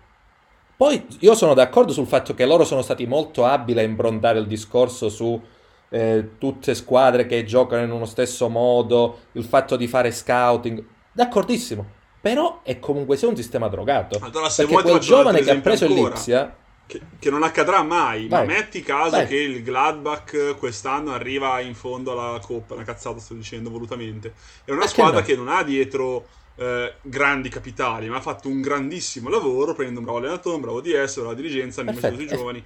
Poi io sono d'accordo sul fatto che loro sono stati molto abili a improntare il discorso su eh, tutte squadre che giocano in uno stesso modo, il fatto di fare scouting. D'accordissimo. Però è comunque sia un sistema drogato. Allora, se perché quel giovane che ha preso ancora. Lipsia che, che, non accadrà mai, Vai. ma metti caso Vai. che il Gladbach quest'anno arriva in fondo alla Coppa, una cazzata sto dicendo volutamente. È una Perché squadra no? che non ha dietro eh, grandi capitali, ma ha fatto un grandissimo lavoro, prendendo un bravo allenatore, un bravo DS, una dirigenza, hanno messo i giovani.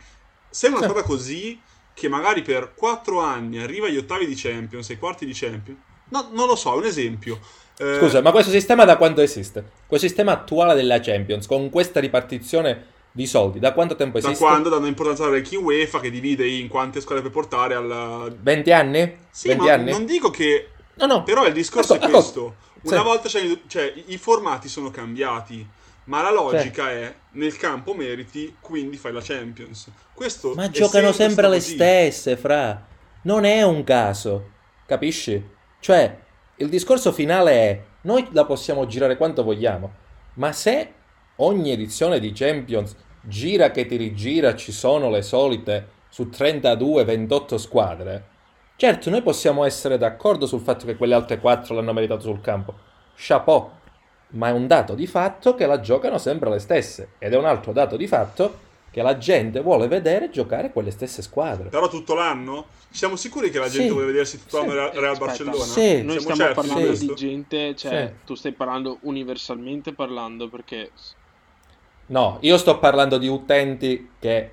Se è una squadra così, che magari per 4 anni arriva agli ottavi di Champions, ai quarti di Champions, no, non lo so, è un esempio. Eh... Scusa, ma questo sistema da quando esiste? Questo sistema attuale della Champions, con questa ripartizione di soldi. Da quanto tempo esiste? Da quando danno importanza al ranking UEFA che divide in quante squadre per portare al... 20 anni? Sì, 20 anni? non dico che... No, no. Però il discorso ascolta, è questo. Ascolta. Una sì. volta cioè, i formati sono cambiati, ma la logica sì. è nel campo meriti, quindi fai la Champions. Questo ma giocano sempre le così. stesse, fra. Non è un caso, capisci? Cioè, il discorso finale è noi la possiamo girare quanto vogliamo, ma se ogni edizione di Champions gira che ti rigira ci sono le solite su 32-28 squadre, certo noi possiamo essere d'accordo sul fatto che quelle altre 4 l'hanno meritato sul campo. Chapeau. Ma è un dato di fatto che la giocano sempre le stesse. Ed è un altro dato di fatto che la gente vuole vedere giocare quelle stesse squadre. Però tutto l'anno? Siamo sicuri che la gente sì. vuole vedersi tutto l'anno sì. Real Barcellona? Sì. Noi Siamo stiamo parlando di gente, cioè sì. tu stai parlando universalmente parlando perché No, io sto parlando di utenti che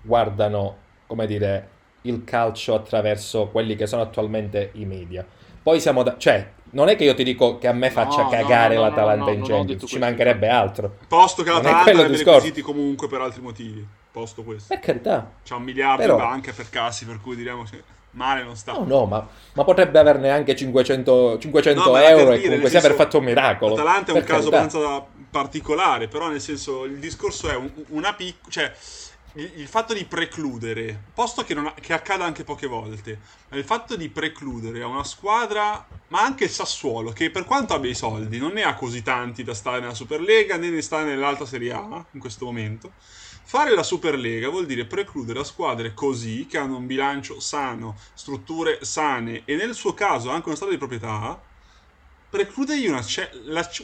guardano, come dire, il calcio attraverso quelli che sono attualmente i media. Poi siamo da... cioè, non è che io ti dico che a me faccia no, cagare no, no, l'Atalanta in Champions, ci mancherebbe altro. Posto che l'Atalanta ha dei requisiti comunque per altri motivi. posto questo. Per carità. C'ha un miliardo Però... in banca per cassi, per cui diremo che male non sta. No, no, ma, ma potrebbe averne anche 500, 500 no, euro e comunque sia aver fatto un miracolo. L'Atalanta è un caso abbastanza particolare, però nel senso il discorso è un, una piccola... Cioè, il, fatto di precludere, posto che, ha, che, accada anche poche volte, il fatto di precludere a una squadra, ma anche il Sassuolo, che per quanto abbia i soldi, non ne ha così tanti da stare nella Superlega né ne sta nell'alta Serie A in questo momento. Fare la Superlega vuol dire precludere a squadre così, che hanno un bilancio sano, strutture sane e nel suo caso anche uno stato di proprietà, precludergli un, acce-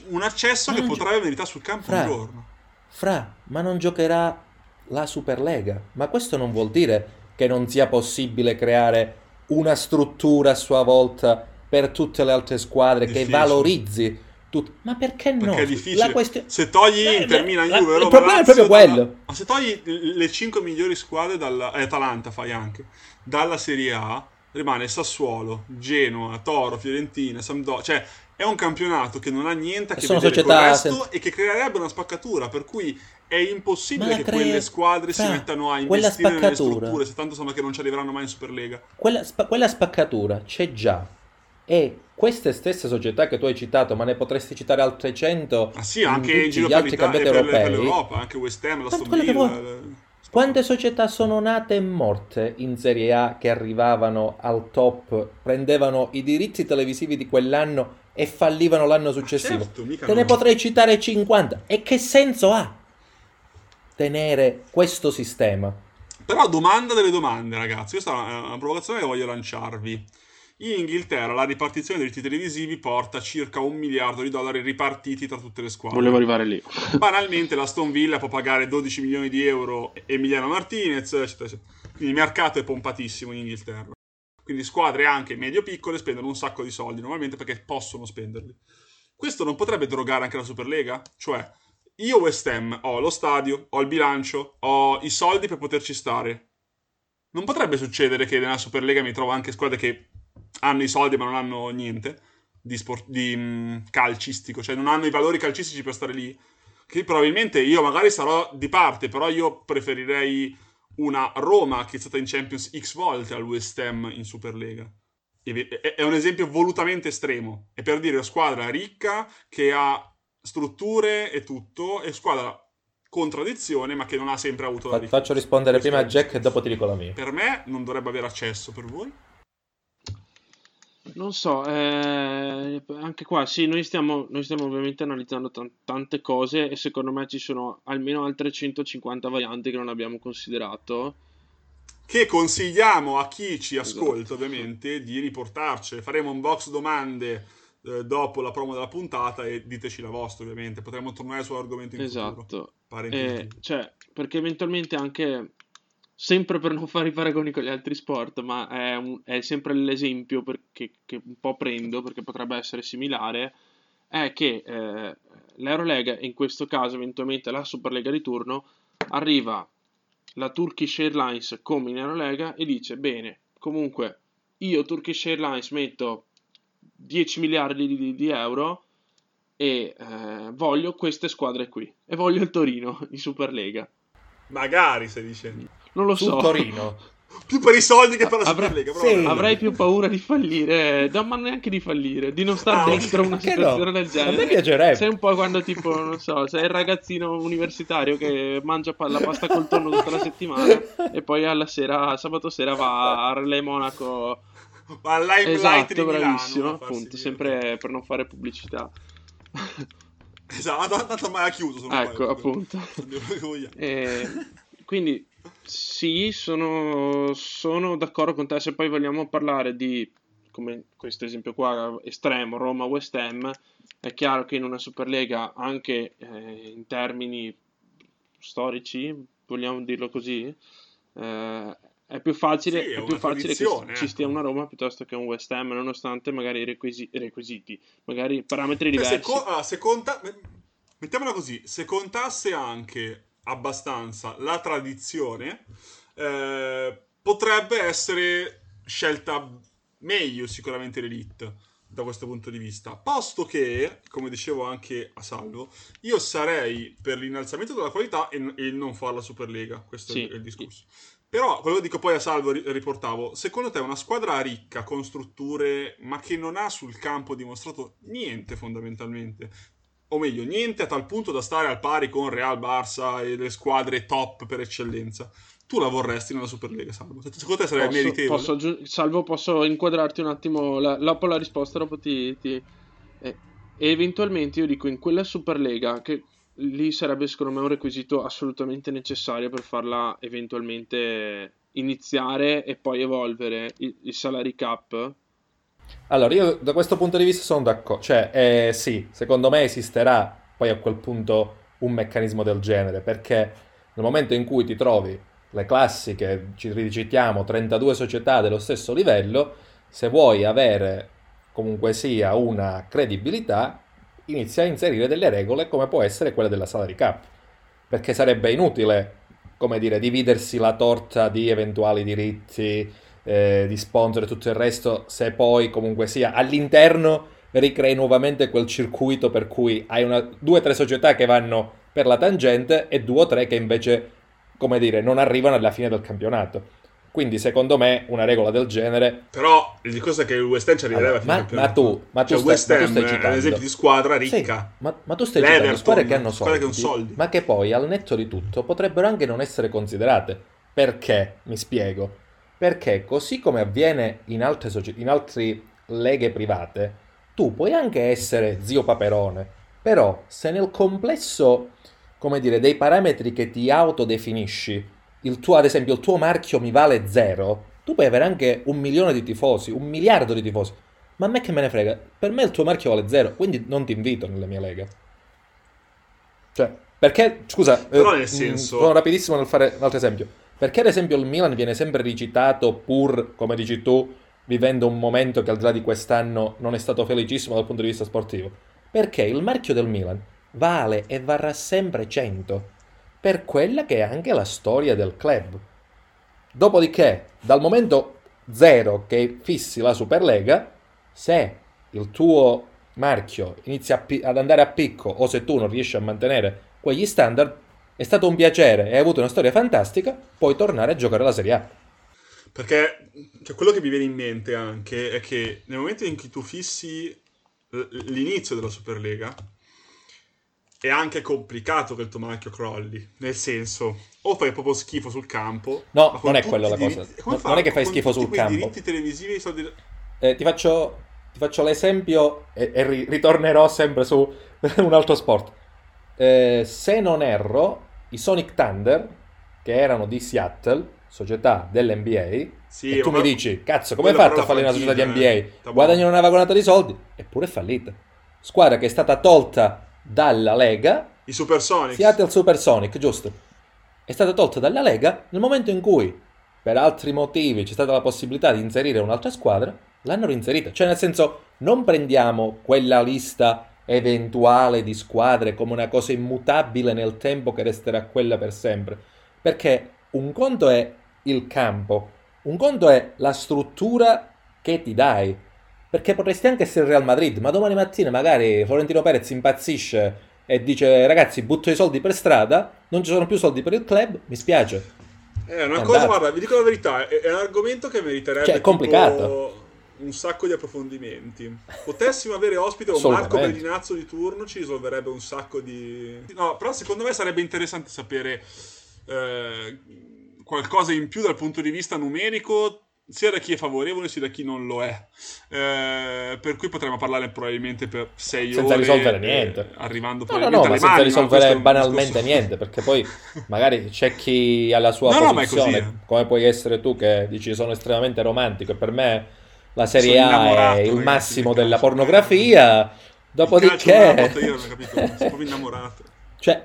un accesso che potrebbe gio- verità sul campo fra, un giorno. Fra, ma non giocherà la Superlega. Ma questo non vuol dire che non sia possibile creare una struttura a sua volta per tutte le altre squadre difficile. che valorizzi tutto. Ma perché no? Perché è difficile. Quest... Se togli eh, Inter, Milan, Juve, Roma, Il problema Lazio, è proprio quello. Ma se togli le 5 migliori squadre dalla... Eh, Atalanta fai anche dalla Serie A, rimane Sassuolo, Genoa, Toro, Fiorentina, Sampdoria, cioè è un campionato che non ha niente a che vedere con il resto sen... e che creerebbe una spaccatura, per cui è impossibile che crea... quelle squadre Fra, si mettano a investire nelle strutture, se tanto sanno che non ci arriveranno mai in Superlega. Quella, spa- quella spaccatura c'è già. E queste stesse società che tu hai citato, ma ne potresti citare altre 100 ah sì, anche in giro per, l'Europa, anche West Ham, la Stonville. Quante società sono nate e morte in Serie A che arrivavano al top, prendevano i diritti televisivi di quell'anno e fallivano l'anno successivo? Certo, Te ne potrei citare 50. E che senso ha? tenere questo sistema. Però domanda delle domande, ragazzi. Questa è una provocazione che voglio lanciarvi. In Inghilterra la ripartizione dei diritti televisivi porta circa un miliardo di dollari ripartiti tra tutte le squadre. Volevo arrivare lì. (laughs) Banalmente la Stone Villa può pagare 12 milioni di euro Emiliano Martinez, eccetera, eccetera. Quindi il mercato è pompatissimo in Inghilterra. Quindi squadre anche medio-piccole spendono un sacco di soldi normalmente perché possono spenderli. Questo non potrebbe drogare anche la Superlega? Cioè, io West Ham ho lo stadio, ho il bilancio, ho i soldi per poterci stare. Non potrebbe succedere che nella Superlega mi trovo anche squadre che hanno i soldi ma non hanno niente di, sport, di um, calcistico, cioè non hanno i valori calcistici per stare lì. Che probabilmente io magari sarò di parte, però io preferirei una Roma che è stata in Champions X volte al West Ham in Superlega. È un esempio volutamente estremo. È per dire una squadra ricca che ha strutture e tutto, e squadra contraddizione, ma che non ha sempre avuto la riforma. Faccio rispondere prima a Jack e dopo ti dico la mia. Per me non dovrebbe avere accesso, per voi? Non so, eh, anche qua sì, noi stiamo, noi stiamo ovviamente analizzando t- tante cose e secondo me ci sono almeno altre 150 varianti che non abbiamo considerato. Che consigliamo a chi ci ascolta, esatto. ovviamente, di riportarci. Faremo un box domande eh, dopo la promo della puntata e diteci la vostra ovviamente, potremmo tornare sull'argomento in esatto. Eh, cioè, perché eventualmente anche, sempre per non fare i paragoni con gli altri sport, ma è, un, è sempre l'esempio perché, che un po' prendo perché potrebbe essere similare, è che eh, l'Eurolega, in questo caso eventualmente la Superlega di turno, arriva la Turkish Airlines come in Eurolega e dice, bene, comunque io Turkish Airlines metto 10 miliardi di, di euro e eh, voglio queste squadre qui. E voglio il Torino in Superlega. Magari stai dicendo. Non lo so. Torino. (laughs) più per i soldi che per la Avrei, Superlega. Sì. Avrei più paura di fallire, no, ma neanche di fallire, di non stare ah, dentro una situazione no? del genere. A me piacerebbe. Sei un po' quando tipo, non so, sei il ragazzino universitario che mangia la pasta col tonno tutta la settimana e poi alla sera, sabato sera va a Relay Monaco ma Limelight esatto, di bravissimo, Milano, appunto, sempre per non fare pubblicità. esatto, tanto mai ha chiuso. Ecco, appunto. (laughs) e, quindi sì, sono, sono d'accordo con te. Se poi vogliamo parlare di, come questo esempio qua, estremo, Roma-West Ham, è chiaro che in una Superlega, anche eh, in termini storici, vogliamo dirlo così, eh, è più facile, sì, è più facile che ecco. ci stia una Roma piuttosto che un West Ham, nonostante magari i requisi- requisiti, magari parametri diversi. Se, co- ah, se conta- mettiamola così, se contasse anche abbastanza la tradizione, eh, potrebbe essere scelta meglio sicuramente l'Elite. da questo punto di vista. Posto che, come dicevo anche a Salvo, io sarei per l'innalzamento della qualità e, e non fare la Superlega. Questo sì. è il discorso. Però, quello che dico poi a Salvo, riportavo, secondo te una squadra ricca con strutture, ma che non ha sul campo dimostrato niente fondamentalmente, o meglio, niente a tal punto da stare al pari con Real Barça e le squadre top per eccellenza, tu la vorresti nella Superlega, Salvo? Secondo te sarebbe posso, meritevole? Posso, Salvo, posso inquadrarti un attimo la, dopo la risposta, dopo ti... ti eh, eventualmente io dico in quella Superlega che lì sarebbe secondo me un requisito assolutamente necessario per farla eventualmente iniziare e poi evolvere il, il salary cap. Allora, io da questo punto di vista sono d'accordo, cioè eh, sì, secondo me esisterà poi a quel punto un meccanismo del genere, perché nel momento in cui ti trovi le classiche, ci ricitiamo, 32 società dello stesso livello, se vuoi avere comunque sia una credibilità, inizia a inserire delle regole come può essere quella della salary cap. Perché sarebbe inutile, come dire, dividersi la torta di eventuali diritti, eh, di sponsor e tutto il resto, se poi comunque sia all'interno ricrei nuovamente quel circuito per cui hai una, due o tre società che vanno per la tangente e due o tre che invece, come dire, non arrivano alla fine del campionato. Quindi, secondo me, una regola del genere. Però il discorso è che il West Ham ci arriverebbe allora, ma, ma, tu, ma tu, cioè, stai, West Ham è un esempio di squadra ricca. Sì, ma, ma, tu stai citando squadre che hanno soldi, che soldi, ma che poi, al netto di tutto, potrebbero anche non essere considerate. Perché? Mi spiego. Perché, così come avviene in altre, soci- in altre leghe private, tu puoi anche essere zio Paperone. Però, se nel complesso, come dire, dei parametri che ti autodefinisci il tuo, ad esempio, il tuo marchio mi vale zero, tu puoi avere anche un milione di tifosi, un miliardo di tifosi. Ma a me che me ne frega? Per me il tuo marchio vale zero, quindi non ti invito nella mia lega. Cioè, perché, scusa, Però nel mm, senso... sono rapidissimo nel fare un altro esempio. Perché ad esempio il Milan viene sempre ricitato pur, come dici tu, vivendo un momento che al di là di quest'anno non è stato felicissimo dal punto di vista sportivo? Perché il marchio del Milan vale e varrà sempre 100 per quella che è anche la storia del club. Dopodiché, dal momento zero che fissi la Superlega, se il tuo marchio inizia ad andare a picco o se tu non riesci a mantenere quegli standard, è stato un piacere e hai avuto una storia fantastica, puoi tornare a giocare la Serie A. Perché cioè, quello che mi viene in mente anche è che nel momento in cui tu fissi l'inizio della Superlega, è anche complicato che il tuo marchio crolli. Nel senso, o fai proprio schifo sul campo. No, non è quella la cosa. No, non è che fai schifo sul campo. I diritti televisivi soldi... eh, ti, faccio, ti, faccio, l'esempio e, e ri, ritornerò sempre su (laughs) un altro sport. Eh, se non erro, i Sonic Thunder, che erano di Seattle, società dell'NBA, sì, e tu mi dici, cazzo, come hai fatto a fare una società di NBA? Eh, Guadagnano una vagonata di soldi, eppure è fallita. Squadra che è stata tolta dalla Lega. I Supersonics. Seattle Supersonic, giusto. È stata tolta dalla Lega nel momento in cui, per altri motivi, c'è stata la possibilità di inserire un'altra squadra, l'hanno reinserita. Cioè, nel senso, non prendiamo quella lista eventuale di squadre come una cosa immutabile nel tempo che resterà quella per sempre. Perché un conto è il campo, un conto è la struttura che ti dai. Perché potresti anche essere il Real Madrid, ma domani mattina magari Florentino Perez impazzisce e dice ragazzi butto i soldi per strada, non ci sono più soldi per il club, mi spiace. È una cosa, guarda, vi dico la verità, è, un argomento che meriterebbe cioè, è complicato. Un sacco di approfondimenti. Potessimo avere ospite un Marco Bellinazzo di turno, ci risolverebbe un sacco di... No, però secondo me sarebbe interessante sapere eh, qualcosa in più dal punto di vista numerico sia da chi è favorevole sia da chi non lo è. Eh, per cui potremmo parlare probabilmente per sei senza ore. Senza risolvere niente. Eh, arrivando no, no, no, senza mani, risolvere banalmente discorso... niente, perché poi magari c'è chi ha la sua no, posizione, no, come puoi essere tu che dici sono estremamente romantico e per me la Serie A è il massimo della pornografia. Dopodiché... Io non capito, sono proprio innamorato. Cioè,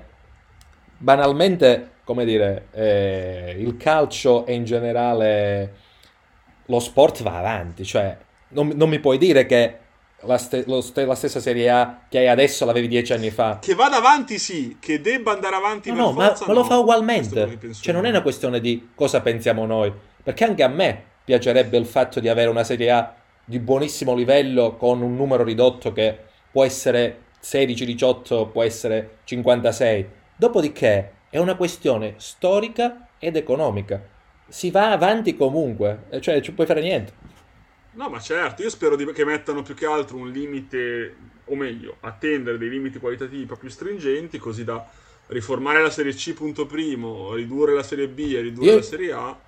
banalmente, come dire, eh, il calcio e in generale lo sport va avanti, cioè non, non mi puoi dire che la, ste- st- la, stessa Serie A che hai adesso l'avevi dieci anni fa. Che vada avanti, sì, che debba andare avanti. No, no, forza, ma, ma, lo fa ugualmente. Cioè, non è una questione di cosa pensiamo noi, perché anche a me piacerebbe il fatto di avere una Serie A di buonissimo livello con un numero ridotto che può essere 16, 18, può essere 56. Dopodiché è una questione storica ed economica. Si va avanti comunque, cioè ci puoi fare niente. No, ma certo, io spero che mettano più che altro un limite, o meglio, attendere dei limiti qualitativi più stringenti, così da riformare la Serie C punto primo, ridurre la Serie B e ridurre io... la Serie A,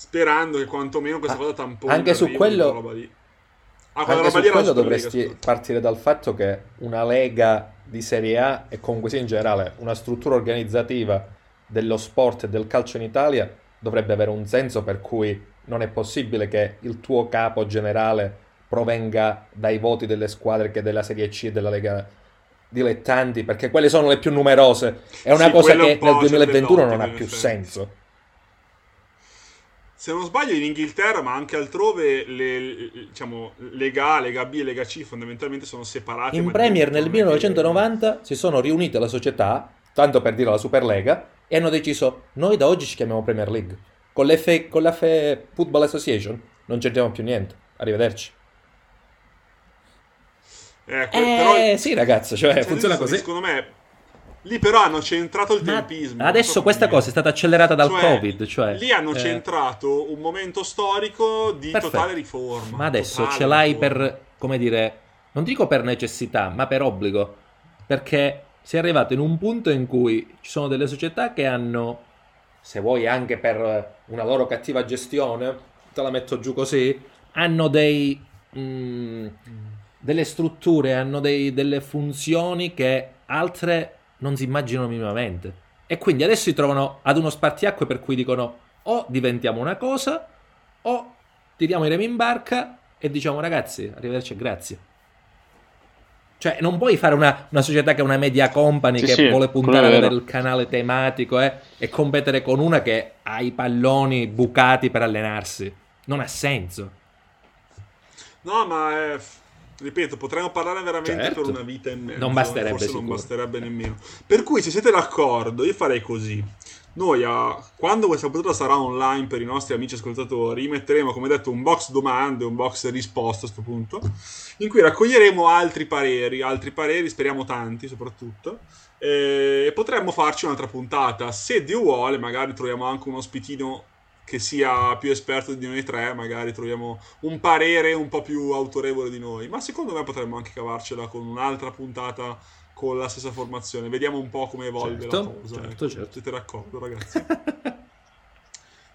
sperando che quantomeno questa ah, cosa tamponi anche su quello ah, anche su quello dovresti Lega, partire dal fatto che una Lega di Serie A e comunque sia in generale una struttura organizzativa dello sport e del calcio in Italia dovrebbe avere un senso per cui non è possibile che il tuo capo generale provenga dai voti delle squadre che della Serie C e della Lega dilettanti, perché quelle sono le più numerose. È una sì, cosa che nel 2021 non ha più senso. Se non sbaglio in Inghilterra, ma anche altrove, le, diciamo, Lega A, Lega B e Lega C fondamentalmente sono separate. In Premier nel 1990 si sono riunite le società, tanto per dire la Superlega, e hanno deciso, noi da oggi ci chiamiamo Premier League. Con l'F, con l'F Football Association non c'entriamo più niente. Arrivederci. Eh, que- eh però, sì, ragazzo, cioè, cioè funziona così. Secondo me Lì però hanno centrato il Ma tempismo. Adesso so questa cosa è stata accelerata dal cioè, Covid. Cioè, lì hanno eh... centrato un momento storico di Perfetto. totale riforma. Ma adesso ce l'hai riforma. per, come dire, non dico per necessità, ma per obbligo. Perché si è arrivato in un punto in cui ci sono delle società che hanno, se vuoi anche per una loro cattiva gestione, te la metto giù così, hanno dei... Mm, delle strutture, hanno dei, delle funzioni che altre non si immaginano minimamente. E quindi adesso si trovano ad uno spartiacque per cui dicono o diventiamo una cosa o tiriamo i remi in barca e diciamo ragazzi, arrivederci e grazie. Cioè, non puoi fare una, una, società che è una media company sì, che sì, vuole puntare ad avere il canale tematico eh, e competere con una che ha i palloni bucati per allenarsi. Non ha senso. No, ma è ripeto, potremmo parlare veramente certo. per una vita e mezzo. Non basterebbe. Forse sicuro. non basterebbe nemmeno. Per cui, se siete d'accordo, io farei così. Noi, a, quando questa puntata sarà online per i nostri amici ascoltatori, metteremo, come detto, un box domande, un box risposte a questo punto, in cui raccoglieremo altri pareri, altri pareri, speriamo tanti soprattutto, e potremmo farci un'altra puntata. Se Dio vuole, magari troviamo anche un ospitino che sia più esperto di noi tre, magari troviamo un parere un po' più autorevole di noi. Ma secondo me potremmo anche cavarcela con un'altra puntata con la stessa formazione. Vediamo un po' come evolve certo, la cosa. Certo, ecco. certo. Siete d'accordo, ragazzi?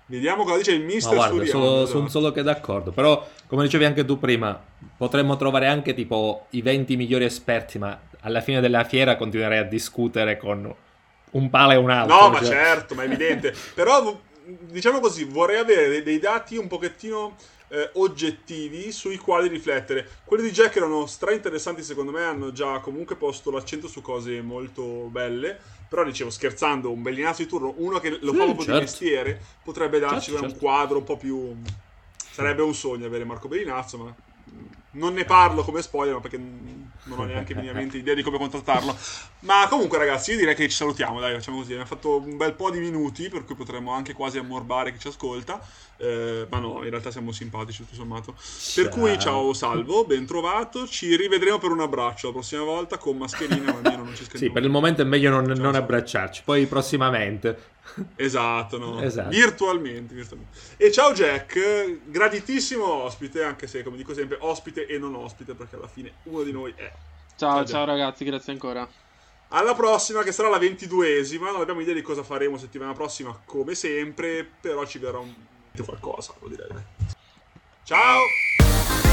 Vediamo cosa dice il mister Ma guarda, sono, sono solo che d'accordo. Però, come dicevi anche tu prima, potremmo trovare anche tipo i 20 migliori esperti, ma alla fine della fiera continuerei a discutere con un palo e un altro. No, cioè. ma certo, ma è evidente. (laughs) Però diciamo così, vorrei avere dei, dati un pochettino eh, oggettivi sui quali riflettere. Quelli di Jack erano stra interessanti, secondo me, hanno già comunque posto l'accento su cose molto belle. Però dicevo, scherzando, un bellinato di turno, uno che lo sì, fa proprio certo. di mestiere, potrebbe darci certo, un certo. quadro un po' più. Sarebbe un sogno avere Marco Bellinazzo, ma non ne parlo come spoiler perché non ho neanche minimamente idea di come contrattarlo. Ma comunque, ragazzi, io direi che ci salutiamo. Dai, facciamo così. Abbiamo fatto un bel po' di minuti, per cui potremmo anche quasi ammorbare chi ci ascolta. Eh, ma no, in realtà siamo simpatici, tutto sommato. Per cui, ciao, salvo, ben trovato. Ci rivedremo per un abbraccio la prossima volta con mascherina. ma almeno non ci Sì, per il momento è meglio non, non abbracciarci. Poi prossimamente. Esatto, no? esatto. Virtualmente, virtualmente, E ciao Jack, graditissimo ospite, anche se come dico sempre ospite e non ospite, perché alla fine uno di noi è. Ciao, ciao, ciao ragazzi, grazie ancora. Alla prossima, che sarà la ventiduesima. Non abbiamo idea di cosa faremo settimana prossima, come sempre, però ci verrà un... qualcosa, lo direi. Ciao!